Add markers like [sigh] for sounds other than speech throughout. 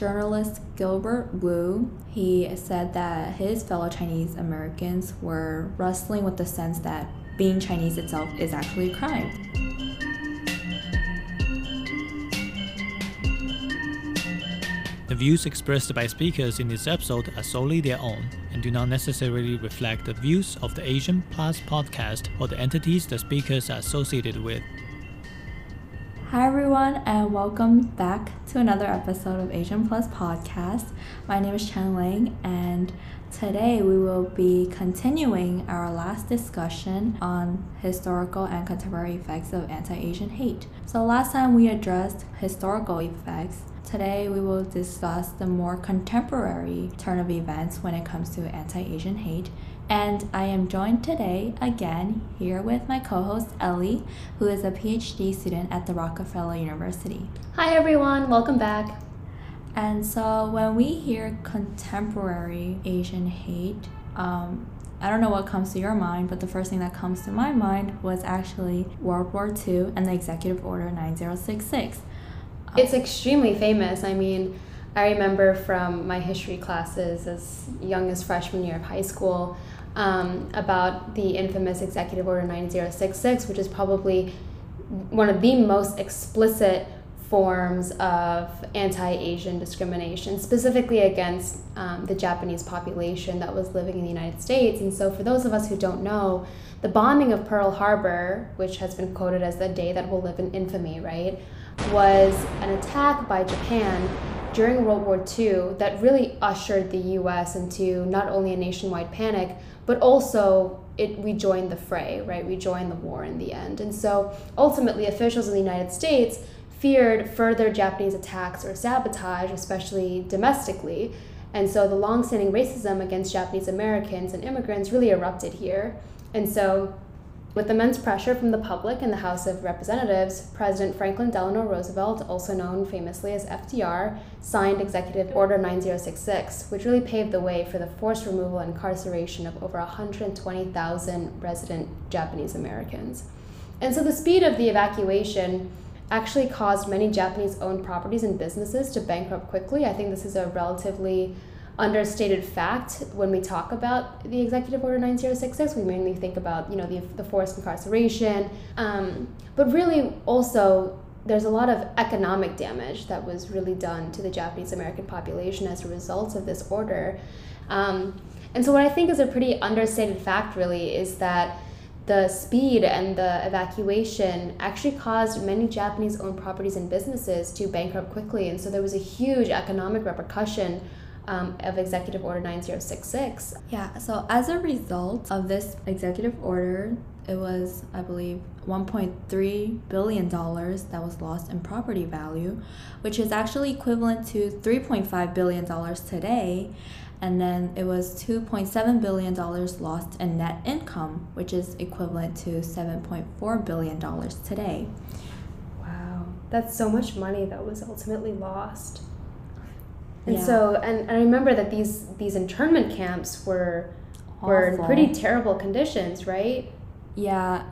journalist Gilbert Woo, he said that his fellow Chinese Americans were wrestling with the sense that being Chinese itself is actually a crime. The views expressed by speakers in this episode are solely their own and do not necessarily reflect the views of the Asian Plus podcast or the entities the speakers are associated with. Hi, everyone, and welcome back to another episode of Asian Plus Podcast. My name is Chen Ling, and today we will be continuing our last discussion on historical and contemporary effects of anti Asian hate. So, last time we addressed historical effects. Today, we will discuss the more contemporary turn of events when it comes to anti Asian hate and I am joined today again here with my co host Ellie, who is a PhD student at the Rockefeller University. Hi, everyone, welcome back. And so, when we hear contemporary Asian hate, um, I don't know what comes to your mind, but the first thing that comes to my mind was actually World War II and the Executive Order 9066. It's extremely famous. I mean, I remember from my history classes as young as freshman year of high school um, about the infamous Executive Order 9066, which is probably one of the most explicit forms of anti Asian discrimination, specifically against um, the Japanese population that was living in the United States. And so, for those of us who don't know, the bombing of Pearl Harbor, which has been quoted as the day that will live in infamy, right, was an attack by Japan during World War II that really ushered the US into not only a nationwide panic, but also it we joined the fray, right? We joined the war in the end. And so ultimately officials in the United States feared further Japanese attacks or sabotage, especially domestically. And so the long-standing racism against Japanese Americans and immigrants really erupted here. And so with immense pressure from the public and the House of Representatives, President Franklin Delano Roosevelt, also known famously as FDR, signed Executive Order 9066, which really paved the way for the forced removal and incarceration of over 120,000 resident Japanese Americans. And so the speed of the evacuation actually caused many Japanese owned properties and businesses to bankrupt quickly. I think this is a relatively understated fact when we talk about the Executive Order 9066. We mainly think about, you know, the, the forced incarceration. Um, but really also there's a lot of economic damage that was really done to the Japanese American population as a result of this order. Um, and so what I think is a pretty understated fact really is that the speed and the evacuation actually caused many Japanese owned properties and businesses to bankrupt quickly. And so there was a huge economic repercussion um, of Executive Order 9066. Yeah, so as a result of this executive order, it was, I believe, $1.3 billion that was lost in property value, which is actually equivalent to $3.5 billion today. And then it was $2.7 billion lost in net income, which is equivalent to $7.4 billion today. Wow, that's so much money that was ultimately lost. And yeah. so, and, and I remember that these these internment camps were Awful. were in pretty terrible conditions, right? Yeah.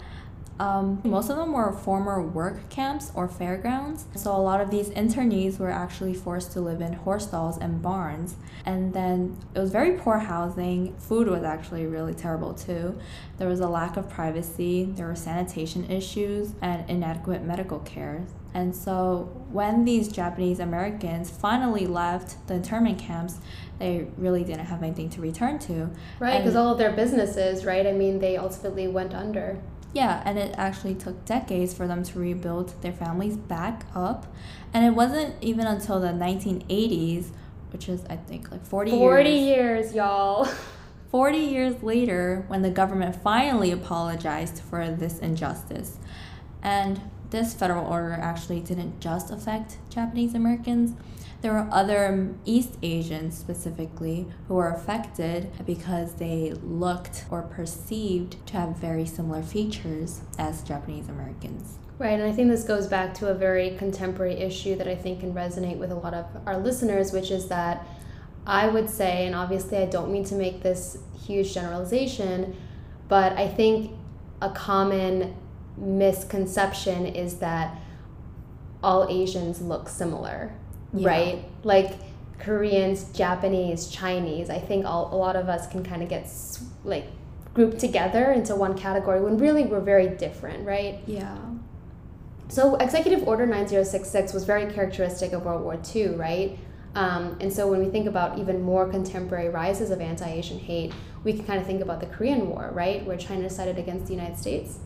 Um, most of them were former work camps or fairgrounds. So a lot of these internees were actually forced to live in horse stalls and barns. And then it was very poor housing. Food was actually really terrible too. There was a lack of privacy, there were sanitation issues, and inadequate medical care. And so when these Japanese Americans finally left the internment camps, they really didn't have anything to return to. Right, because all of their businesses, right? I mean, they ultimately went under. Yeah, and it actually took decades for them to rebuild their families back up. And it wasn't even until the 1980s, which is, I think, like 40, 40 years. years, y'all. [laughs] 40 years later, when the government finally apologized for this injustice. And this federal order actually didn't just affect Japanese Americans. There were other East Asians specifically who were affected because they looked or perceived to have very similar features as Japanese Americans. Right, and I think this goes back to a very contemporary issue that I think can resonate with a lot of our listeners, which is that I would say, and obviously I don't mean to make this huge generalization, but I think a common misconception is that all Asians look similar, yeah. right? Like Koreans, Japanese, Chinese, I think all, a lot of us can kind of get like grouped together into one category when really we're very different, right? Yeah. So Executive Order 9066 was very characteristic of World War II, right? Um, and so when we think about even more contemporary rises of anti-Asian hate, we can kind of think about the Korean War, right, where China sided against the United States.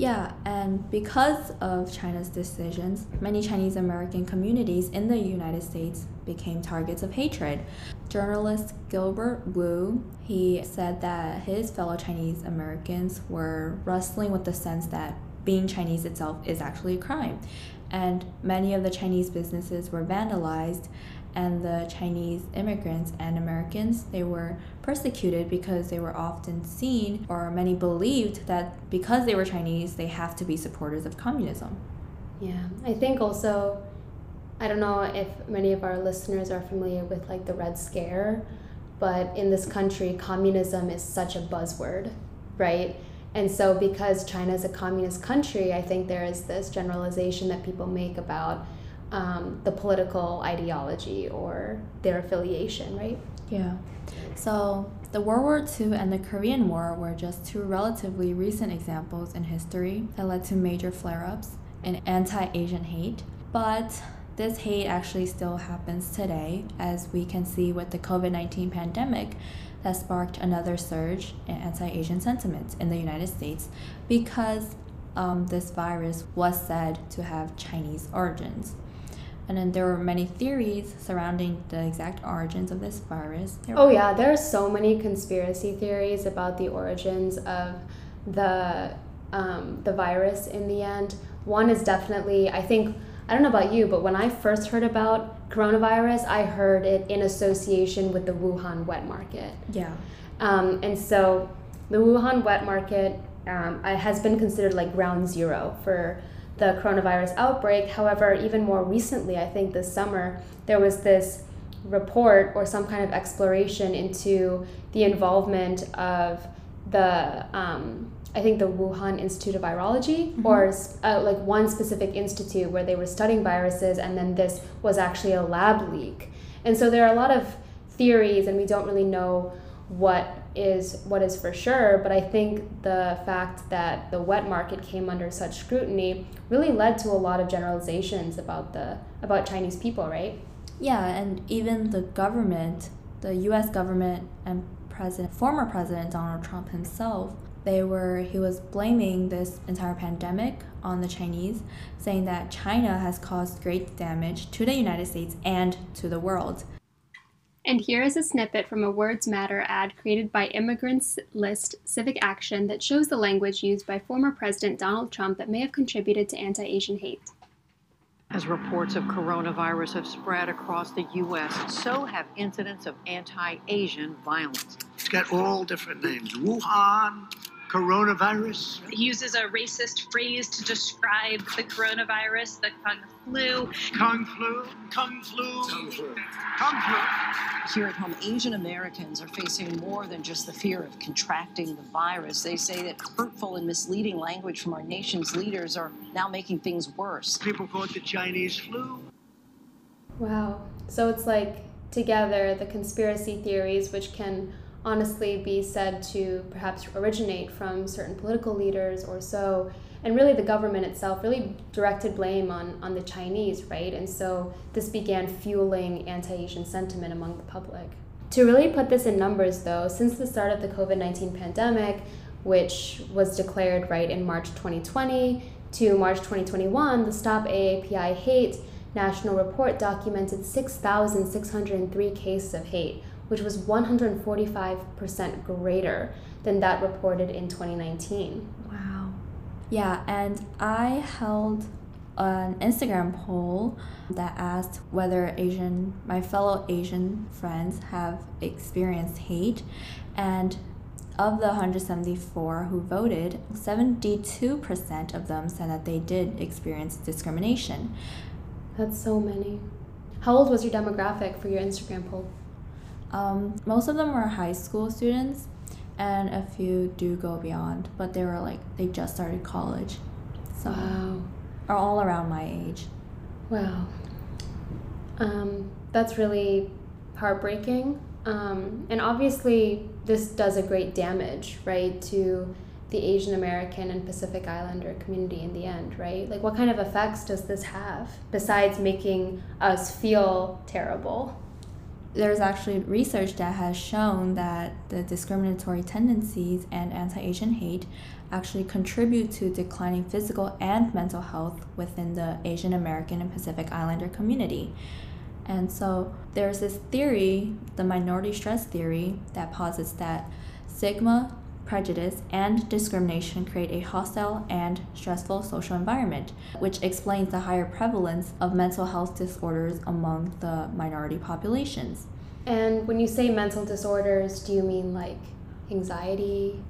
Yeah, and because of China's decisions, many Chinese American communities in the United States became targets of hatred. Journalist Gilbert Woo, he said that his fellow Chinese Americans were wrestling with the sense that being Chinese itself is actually a crime. And many of the Chinese businesses were vandalized and the Chinese immigrants and Americans, they were persecuted because they were often seen, or many believed that because they were Chinese, they have to be supporters of communism. Yeah, I think also, I don't know if many of our listeners are familiar with like the Red Scare, but in this country, communism is such a buzzword, right? And so, because China is a communist country, I think there is this generalization that people make about um, the political ideology or their affiliation, right? Yeah. So the World War II and the Korean War were just two relatively recent examples in history that led to major flare ups in anti Asian hate. But this hate actually still happens today, as we can see with the COVID 19 pandemic that sparked another surge in anti Asian sentiments in the United States because um, this virus was said to have Chinese origins. And then there were many theories surrounding the exact origins of this virus. oh, yeah, there are so many conspiracy theories about the origins of the, um, the virus in the end. One is definitely, I think, I don't know about you, but when I first heard about coronavirus, I heard it in association with the Wuhan wet market. Yeah. Um, and so the Wuhan wet market um, has been considered like ground zero for the coronavirus outbreak. However, even more recently, I think this summer, there was this report or some kind of exploration into the involvement of the um, I think the Wuhan Institute of Virology mm-hmm. or uh, like one specific institute where they were studying viruses and then this was actually a lab leak. And so there are a lot of theories and we don't really know what is what is for sure, but I think the fact that the wet market came under such scrutiny really led to a lot of generalizations about the about Chinese people, right? Yeah, and even the government, the US government and president former president Donald Trump himself, they were he was blaming this entire pandemic on the Chinese, saying that China has caused great damage to the United States and to the world. And here is a snippet from a Words Matter ad created by Immigrants List Civic Action that shows the language used by former President Donald Trump that may have contributed to anti Asian hate. As reports of coronavirus have spread across the U.S., so have incidents of anti Asian violence. It's got all different names Wuhan, coronavirus. He uses a racist phrase to describe the coronavirus, the kung flu. Kung flu, kung flu, kung flu. Kung flu. Here at home, Asian Americans are facing more than just the fear of contracting the virus. They say that hurtful and misleading language from our nation's leaders are now making things worse. People call it the Chinese flu. Wow. So it's like together the conspiracy theories, which can honestly be said to perhaps originate from certain political leaders or so. And really the government itself really directed blame on, on the chinese right? And so this began fueling anti-asian sentiment among the public. To really put this in numbers though since the start of the covid-19 pandemic which was declared right in march 2020 to march 2021 the stop aapi hate national report documented 6603 cases of hate which was 145% greater than that reported in 2019. Wow. Yeah, and I held an Instagram poll that asked whether Asian, my fellow Asian friends have experienced hate, and of the 174 who voted, 72% of them said that they did experience discrimination. That's so many. How old was your demographic for your Instagram poll? Um, most of them were high school students, and a few do go beyond, but they were like they just started college, so wow. are all around my age. Wow. Um, that's really heartbreaking. Um, and obviously, this does a great damage, right, to the Asian American and Pacific Islander community in the end, right? Like, what kind of effects does this have besides making us feel terrible? There's actually research that has shown that the discriminatory tendencies and anti Asian hate actually contribute to declining physical and mental health within the Asian American and Pacific Islander community. And so there's this theory, the minority stress theory, that posits that stigma, prejudice, and discrimination create a hostile and stressful social environment, which explains the higher prevalence of mental health disorders among the minority populations. And when you say mental disorders, do you mean like anxiety,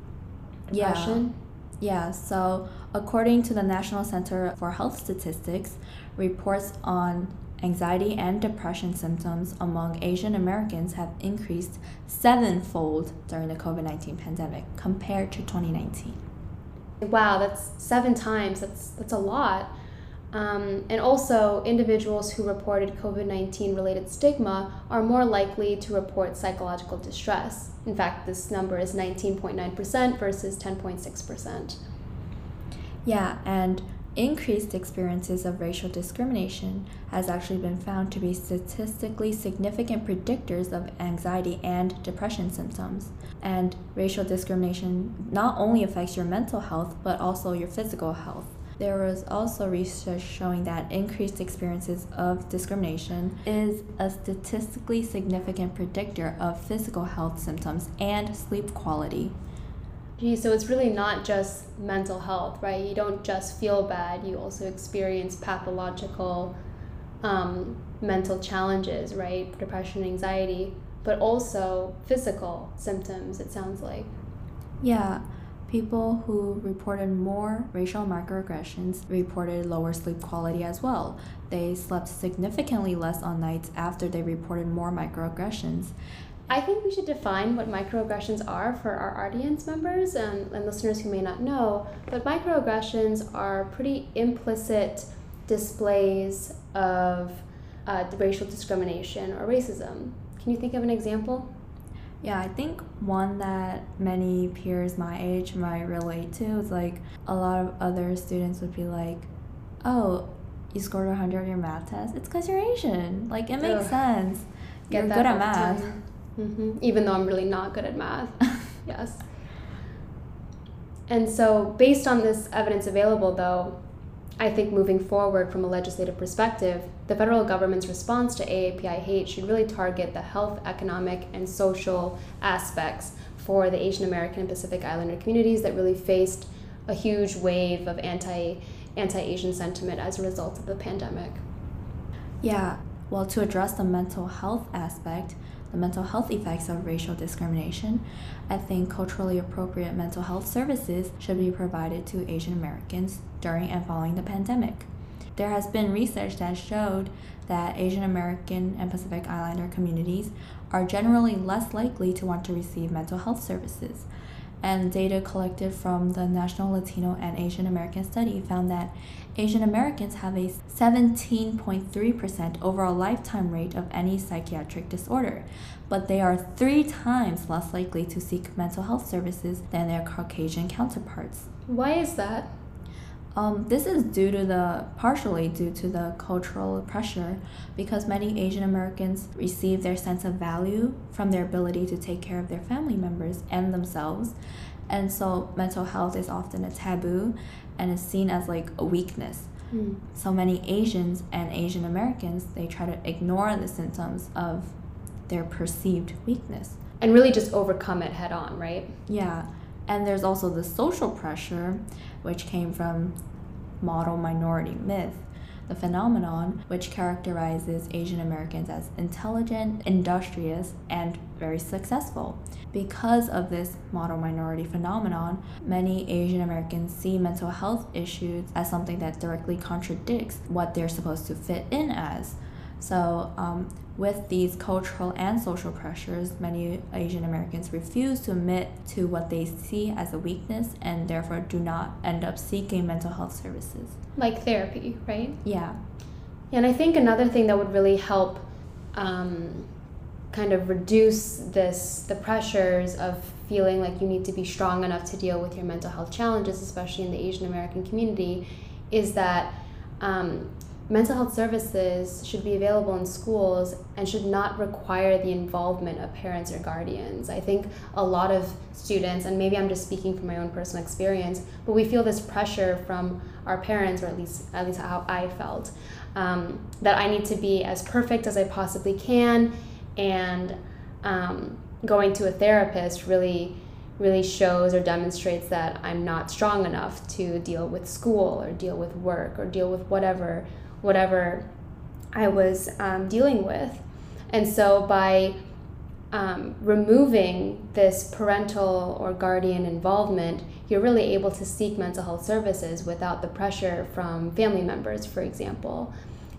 depression? Yeah, yeah so according to the National Center for Health Statistics, reports on anxiety and depression symptoms among Asian Americans have increased sevenfold during the COVID 19 pandemic compared to 2019. Wow, that's seven times. That's, that's a lot. Um, and also, individuals who reported COVID 19 related stigma are more likely to report psychological distress. In fact, this number is 19.9% versus 10.6%. Yeah, and increased experiences of racial discrimination has actually been found to be statistically significant predictors of anxiety and depression symptoms. And racial discrimination not only affects your mental health, but also your physical health. There was also research showing that increased experiences of discrimination is a statistically significant predictor of physical health symptoms and sleep quality. Gee, so it's really not just mental health, right? You don't just feel bad, you also experience pathological um, mental challenges, right? Depression, anxiety, but also physical symptoms, it sounds like. Yeah. People who reported more racial microaggressions reported lower sleep quality as well. They slept significantly less on nights after they reported more microaggressions. I think we should define what microaggressions are for our audience members and, and listeners who may not know. But microaggressions are pretty implicit displays of uh, racial discrimination or racism. Can you think of an example? Yeah, I think one that many peers my age might relate to is like a lot of other students would be like, oh, you scored 100 on your math test. It's because you're Asian. Like, it makes Ugh. sense. Get you're good at math. Mm-hmm. Even though I'm really not good at math. [laughs] yes. And so, based on this evidence available, though, I think moving forward from a legislative perspective, the federal government's response to AAPI hate should really target the health, economic, and social aspects for the Asian American and Pacific Islander communities that really faced a huge wave of anti anti Asian sentiment as a result of the pandemic. Yeah, well, to address the mental health aspect, the mental health effects of racial discrimination, I think culturally appropriate mental health services should be provided to Asian Americans during and following the pandemic. There has been research that showed that Asian American and Pacific Islander communities are generally less likely to want to receive mental health services and data collected from the National Latino and Asian American Study found that Asian Americans have a 17.3% overall lifetime rate of any psychiatric disorder, but they are three times less likely to seek mental health services than their Caucasian counterparts. Why is that? Um, this is due to the partially due to the cultural pressure because many Asian Americans receive their sense of value from their ability to take care of their family members and themselves. And so mental health is often a taboo and is seen as like a weakness. Mm. So many Asians and Asian Americans they try to ignore the symptoms of their perceived weakness and really just overcome it head on, right? Yeah. And there's also the social pressure, which came from model minority myth, the phenomenon which characterizes Asian Americans as intelligent, industrious, and very successful. Because of this model minority phenomenon, many Asian Americans see mental health issues as something that directly contradicts what they're supposed to fit in as. So, um, with these cultural and social pressures, many Asian Americans refuse to admit to what they see as a weakness and therefore do not end up seeking mental health services. Like therapy, right? Yeah. And I think another thing that would really help um, kind of reduce this the pressures of feeling like you need to be strong enough to deal with your mental health challenges, especially in the Asian American community, is that um, mental health services should be available in schools and should not require the involvement of parents or guardians. I think a lot of students, and maybe I'm just speaking from my own personal experience, but we feel this pressure from our parents, or at least at least how I felt, um, that I need to be as perfect as I possibly can, and um, going to a therapist really really shows or demonstrates that I'm not strong enough to deal with school or deal with work or deal with whatever whatever I was um, dealing with. And so by um, removing this parental or guardian involvement, you're really able to seek mental health services without the pressure from family members, for example.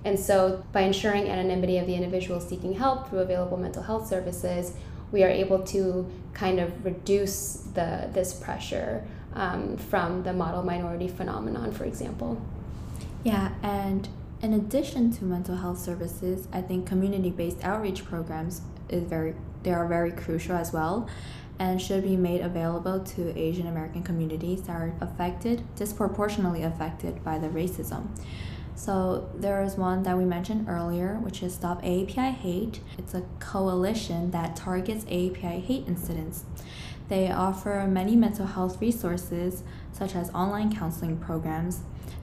And so, by ensuring anonymity of the individual seeking help through available mental health services, we are able to kind of reduce the this pressure um, from the model minority phenomenon, for example. Yeah, and in addition to mental health services, I think community-based outreach programs is very they are very crucial as well and should be made available to Asian American communities that are affected disproportionately affected by the racism. So there is one that we mentioned earlier, which is Stop API Hate. It's a coalition that targets API hate incidents. They offer many mental health resources, such as online counseling programs.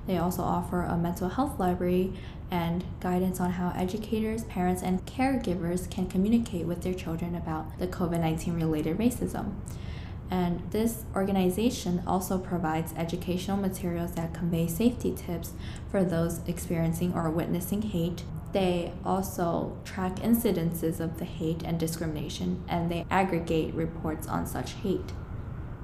They also offer a mental health library and guidance on how educators, parents, and caregivers can communicate with their children about the COVID 19 related racism. And this organization also provides educational materials that convey safety tips for those experiencing or witnessing hate. They also track incidences of the hate and discrimination, and they aggregate reports on such hate.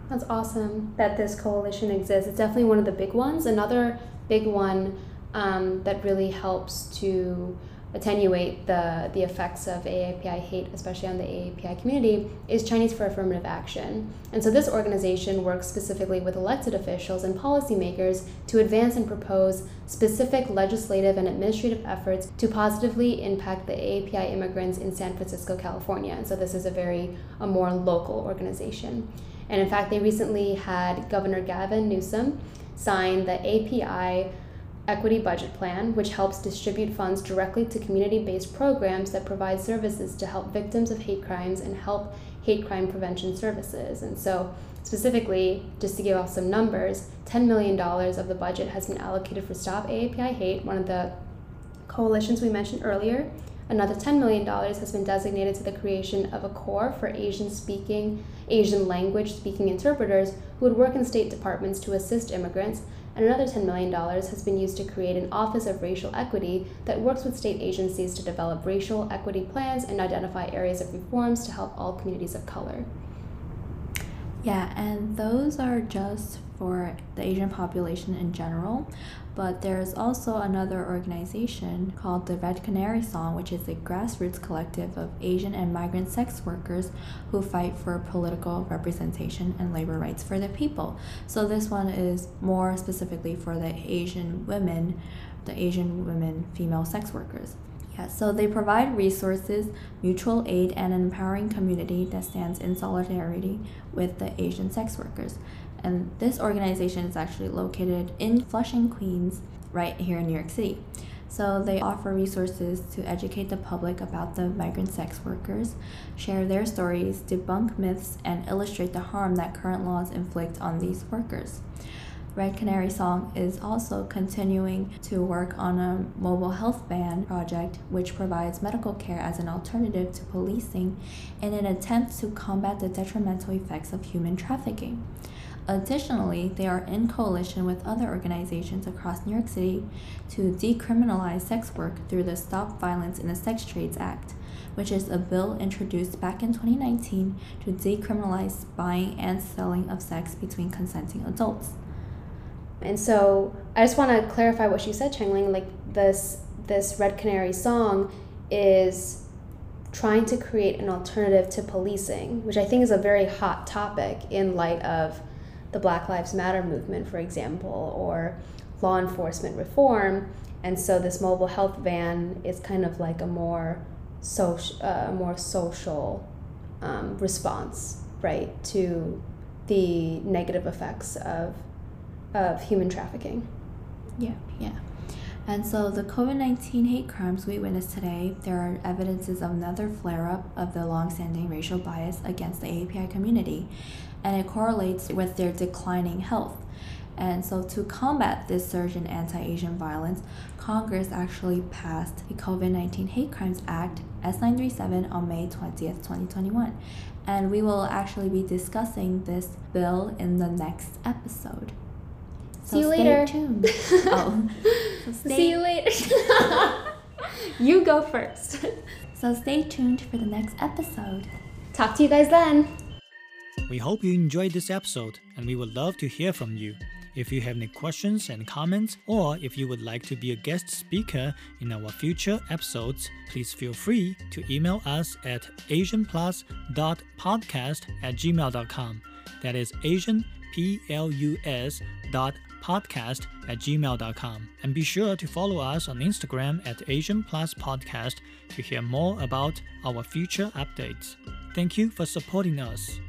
That's awesome that this coalition exists. It's definitely one of the big ones. Another big one um, that really helps to attenuate the, the effects of AAPI hate, especially on the AAPI community, is Chinese for Affirmative Action. And so this organization works specifically with elected officials and policymakers to advance and propose specific legislative and administrative efforts to positively impact the AAPI immigrants in San Francisco, California. And so this is a very a more local organization. And in fact, they recently had Governor Gavin Newsom sign the API Equity Budget Plan, which helps distribute funds directly to community based programs that provide services to help victims of hate crimes and help hate crime prevention services. And so, specifically, just to give off some numbers, $10 million of the budget has been allocated for Stop AAPI Hate, one of the coalitions we mentioned earlier. Another $10 million has been designated to the creation of a corps for Asian speaking, Asian language speaking interpreters who would work in state departments to assist immigrants and another $10 million has been used to create an Office of Racial Equity that works with state agencies to develop racial equity plans and identify areas of reforms to help all communities of color. Yeah, and those are just for the Asian population in general. But there's also another organization called the Red Canary Song, which is a grassroots collective of Asian and migrant sex workers who fight for political representation and labor rights for the people. So this one is more specifically for the Asian women, the Asian women female sex workers. Yeah, so they provide resources, mutual aid, and an empowering community that stands in solidarity with the Asian sex workers. And this organization is actually located in Flushing, Queens, right here in New York City. So they offer resources to educate the public about the migrant sex workers, share their stories, debunk myths, and illustrate the harm that current laws inflict on these workers. Red Canary Song is also continuing to work on a mobile health van project which provides medical care as an alternative to policing in an attempt to combat the detrimental effects of human trafficking. Additionally, they are in coalition with other organizations across New York City to decriminalize sex work through the Stop Violence in the Sex Trades Act, which is a bill introduced back in 2019 to decriminalize buying and selling of sex between consenting adults. And so I just want to clarify what she said, Chengling. Like this, this Red Canary song is trying to create an alternative to policing, which I think is a very hot topic in light of the Black Lives Matter movement, for example, or law enforcement reform. And so this mobile health van is kind of like a more social, uh, more social um, response, right, to the negative effects of of human trafficking. Yeah, yeah. And so the COVID 19 hate crimes we witnessed today, there are evidences of another flare up of the long-standing racial bias against the API community, and it correlates with their declining health. And so, to combat this surge in anti Asian violence, Congress actually passed the COVID 19 Hate Crimes Act S 937 on May 20th, 2021. And we will actually be discussing this bill in the next episode. So See you stay later. tuned. [laughs] oh. [laughs] So stay, See you later. [laughs] you go first. So stay tuned for the next episode. Talk to you guys then. We hope you enjoyed this episode, and we would love to hear from you. If you have any questions and comments, or if you would like to be a guest speaker in our future episodes, please feel free to email us at asianplus.podcast at gmail.com. That is Asian P L U S dot podcast at gmail.com. And be sure to follow us on Instagram at Asian Plus Podcast to hear more about our future updates. Thank you for supporting us.